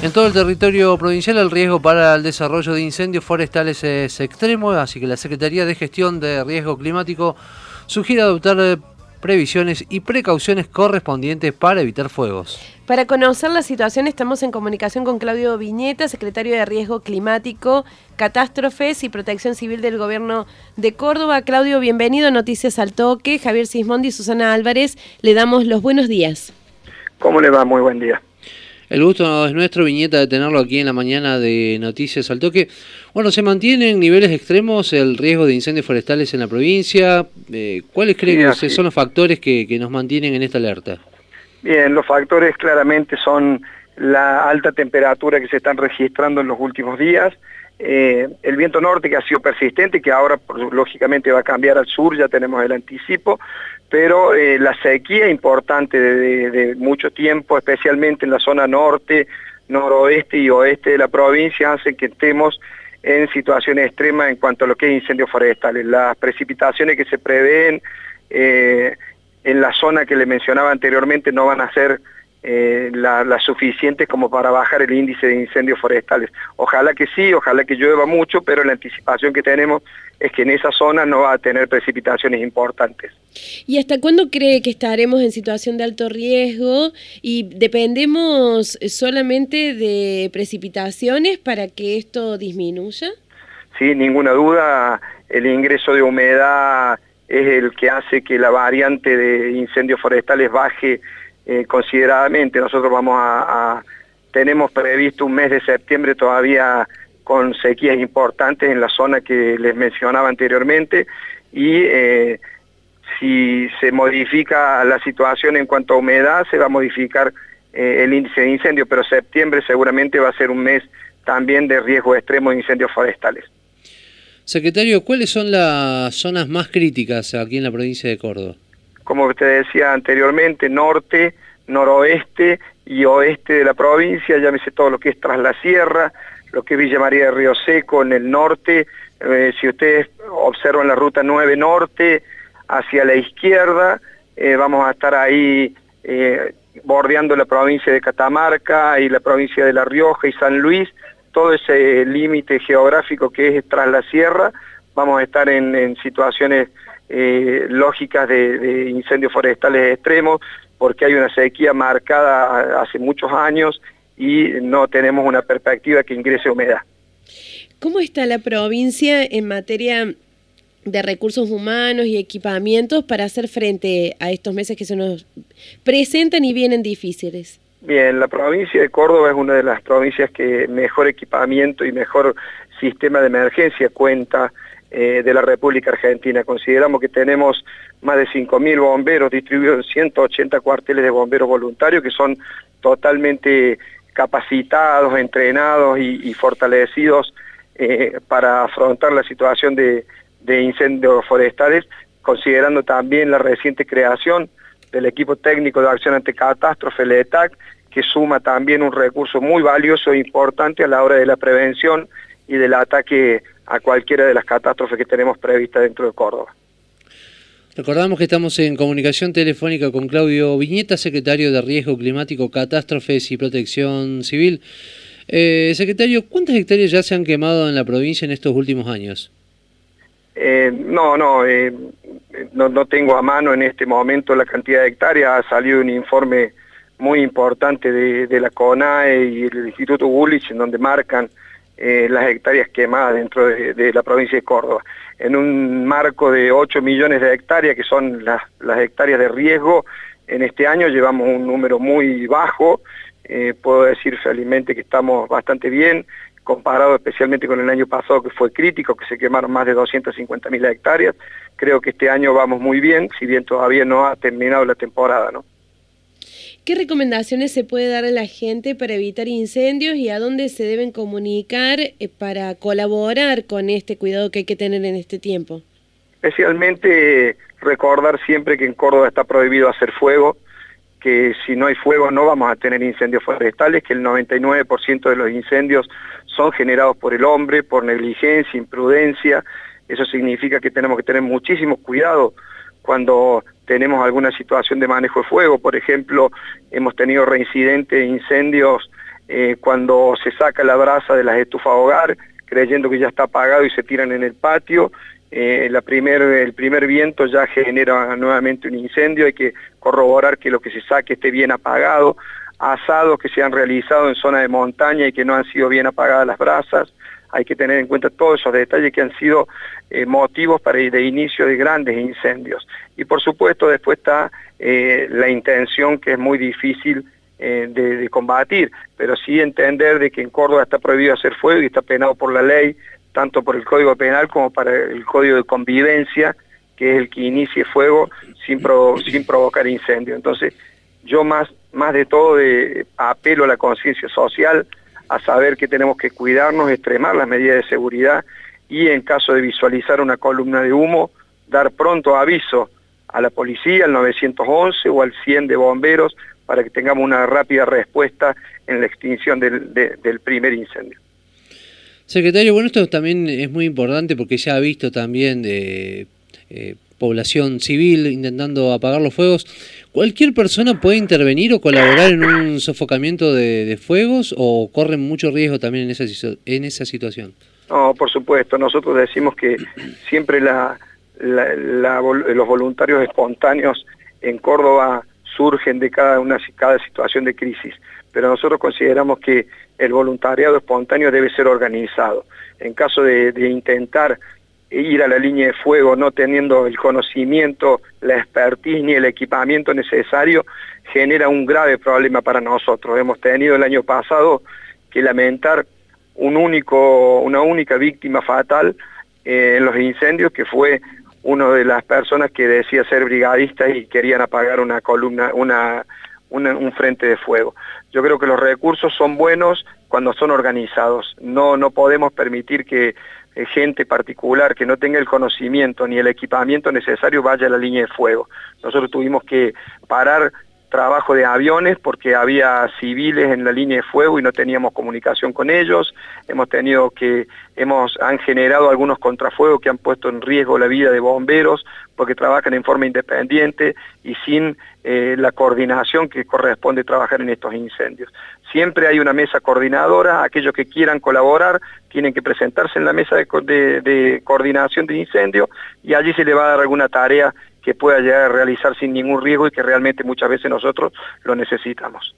En todo el territorio provincial el riesgo para el desarrollo de incendios forestales es extremo, así que la Secretaría de Gestión de Riesgo Climático sugiere adoptar eh, previsiones y precauciones correspondientes para evitar fuegos. Para conocer la situación estamos en comunicación con Claudio Viñeta, secretario de Riesgo Climático, Catástrofes y Protección Civil del Gobierno de Córdoba. Claudio, bienvenido a Noticias al Toque. Javier Sismondi y Susana Álvarez, le damos los buenos días. ¿Cómo le va? Muy buen día. El gusto es nuestro, Viñeta, de tenerlo aquí en la mañana de Noticias al Toque. Bueno, ¿se mantiene en niveles extremos el riesgo de incendios forestales en la provincia? Eh, ¿Cuáles creen que son los factores que, nos mantienen en esta alerta? Bien, los factores claramente son la alta temperatura que se están registrando en los últimos días, eh, el viento norte que ha sido persistente, que ahora lógicamente va a cambiar al sur, ya tenemos el anticipo, pero eh, la sequía importante de, mucho tiempo, especialmente en la zona norte, noroeste y oeste de la provincia, hace que estemos en situaciones extremas en cuanto a lo que es incendios forestales. Las precipitaciones que se prevén eh, en la zona que le mencionaba anteriormente no van a ser eh, las suficientes como para bajar el índice de incendios forestales. Ojalá que sí, ojalá que llueva mucho, pero la anticipación que tenemos es que en esa zona no va a tener precipitaciones importantes. ¿Y hasta cuándo cree que estaremos en situación de alto riesgo y dependemos solamente de precipitaciones para que esto disminuya? Sí, ninguna duda, el ingreso de humedad es el que hace que la variante de incendios forestales baje eh, consideradamente. Nosotros vamos a, tenemos previsto un mes de septiembre todavía con sequías importantes en la zona que les mencionaba anteriormente y eh, si se modifica la situación en cuanto a humedad se va a modificar eh, el índice de incendio, pero septiembre seguramente va a ser un mes también de riesgo extremo de incendios forestales. Secretario, ¿cuáles son las zonas más críticas aquí en la provincia de Córdoba? Como usted decía anteriormente, norte, noroeste y oeste de la provincia, llámese todo lo que es tras la sierra, lo que es Villa María de Río Seco en el norte, eh, si ustedes observan la ruta 9 norte, hacia la izquierda, eh, vamos a estar ahí eh, bordeando la provincia de Catamarca y la provincia de La Rioja y San Luis, todo ese límite geográfico que es tras la sierra, vamos a estar en situaciones eh, lógicas de, incendios forestales extremos, porque hay una sequía marcada hace muchos años y no tenemos una perspectiva que ingrese humedad. ¿Cómo está la provincia en materia de recursos humanos y equipamientos para hacer frente a estos meses que se nos presentan y vienen difíciles? Bien, la provincia de Córdoba es una de las provincias que mejor equipamiento y mejor sistema de emergencia cuenta eh, de la República Argentina. Consideramos que tenemos más de 5.000 bomberos distribuidos en 180 cuarteles de bomberos voluntarios que son totalmente capacitados, entrenados y, fortalecidos eh, para afrontar la situación de, incendios forestales, considerando también la reciente creación del equipo técnico de acción ante catástrofe, el ETAC, que suma también un recurso muy valioso e importante a la hora de la prevención y del ataque a cualquiera de las catástrofes que tenemos previstas dentro de Córdoba. Recordamos que estamos en comunicación telefónica con Claudio Viñeta, secretario de Riesgo Climático, Catástrofes y Protección Civil. Eh, secretario, ¿cuántas hectáreas ya se han quemado en la provincia en estos últimos años? Eh, no, no, eh, no, no, tengo a mano en este momento la cantidad de hectáreas. Ha salido un informe muy importante de, de la CONAE y el Instituto Bullich en donde marcan eh, las hectáreas quemadas dentro de, la provincia de Córdoba. En un marco de 8 millones de hectáreas, que son las, hectáreas de riesgo, en este año llevamos un número muy bajo, eh, puedo decir felizmente que estamos bastante bien, comparado especialmente con el año pasado que fue crítico, que se quemaron más de 250 mil hectáreas, creo que este año vamos muy bien, si bien todavía no ha terminado la temporada, ¿no? ¿Qué recomendaciones se puede dar a la gente para evitar incendios y a dónde se deben comunicar eh, para colaborar con este cuidado que hay que tener en este tiempo? Especialmente recordar siempre que en Córdoba está prohibido hacer fuego, que si no hay fuego no vamos a tener incendios forestales, que el 99% de los incendios son generados por el hombre, por negligencia, imprudencia. Eso significa que tenemos que tener muchísimo cuidado cuando tenemos alguna situación de manejo de fuego. Por ejemplo, hemos tenido reincidentes, incendios eh, cuando se saca la brasa de las estufas hogar, creyendo que ya está apagado y se tiran en el patio, eh, el primer viento ya genera nuevamente un incendio, hay que corroborar que lo que se saque esté bien apagado, asados que se han realizado en zona de montaña y que no han sido bien apagadas las brasas, hay que tener en cuenta todos esos detalles que han sido eh, motivos para el inicio de grandes incendios. Y por supuesto después está la intención que es muy difícil eh, de, combatir, pero sí entender de que en Córdoba está prohibido hacer fuego y está penado por la ley, tanto por el Código Penal como para el Código de Convivencia, que es el que inicie fuego sin, provocar incendio. Entonces, yo más, más de todo apelo a la conciencia social, a saber que tenemos que cuidarnos, extremar las medidas de seguridad y en caso de visualizar una columna de humo, dar pronto aviso a la policía, al 911 o al 100 de bomberos para que tengamos una rápida respuesta en la extinción del, primer incendio. Secretario, bueno, esto también es muy importante porque se ha visto también de eh, población civil intentando apagar los fuegos. ¿Cualquier persona puede intervenir o colaborar en un sofocamiento de, fuegos o corren mucho riesgo también en esa, en esa situación? No, por supuesto. Nosotros decimos que siempre la, los voluntarios espontáneos en Córdoba surgen de cada, una, cada situación de crisis, pero nosotros consideramos que el voluntariado espontáneo debe ser organizado. En caso de, intentar ir a la línea de fuego no teniendo el conocimiento, la expertise ni el equipamiento necesario, genera un grave problema para nosotros. Hemos tenido el año pasado que lamentar un único, una única víctima fatal eh, en los incendios, que fue uno de las personas que decía ser brigadista y querían apagar una columna, una, un frente de fuego. Yo creo que los recursos son buenos cuando son organizados. No, no podemos permitir que gente particular que no tenga el conocimiento ni el equipamiento necesario vaya a la línea de fuego. Nosotros tuvimos que parar trabajo de aviones porque había civiles en la línea de fuego y no teníamos comunicación con ellos. Hemos tenido que, hemos, han generado algunos contrafuegos que han puesto en riesgo la vida de bomberos porque trabajan en forma independiente y sin eh, la coordinación que corresponde trabajar en estos incendios. Siempre hay una mesa coordinadora, aquellos que quieran colaborar tienen que presentarse en la mesa de, coordinación de incendio y allí se le va a dar alguna tarea que pueda llegar a realizar sin ningún riesgo y que realmente muchas veces nosotros lo necesitamos.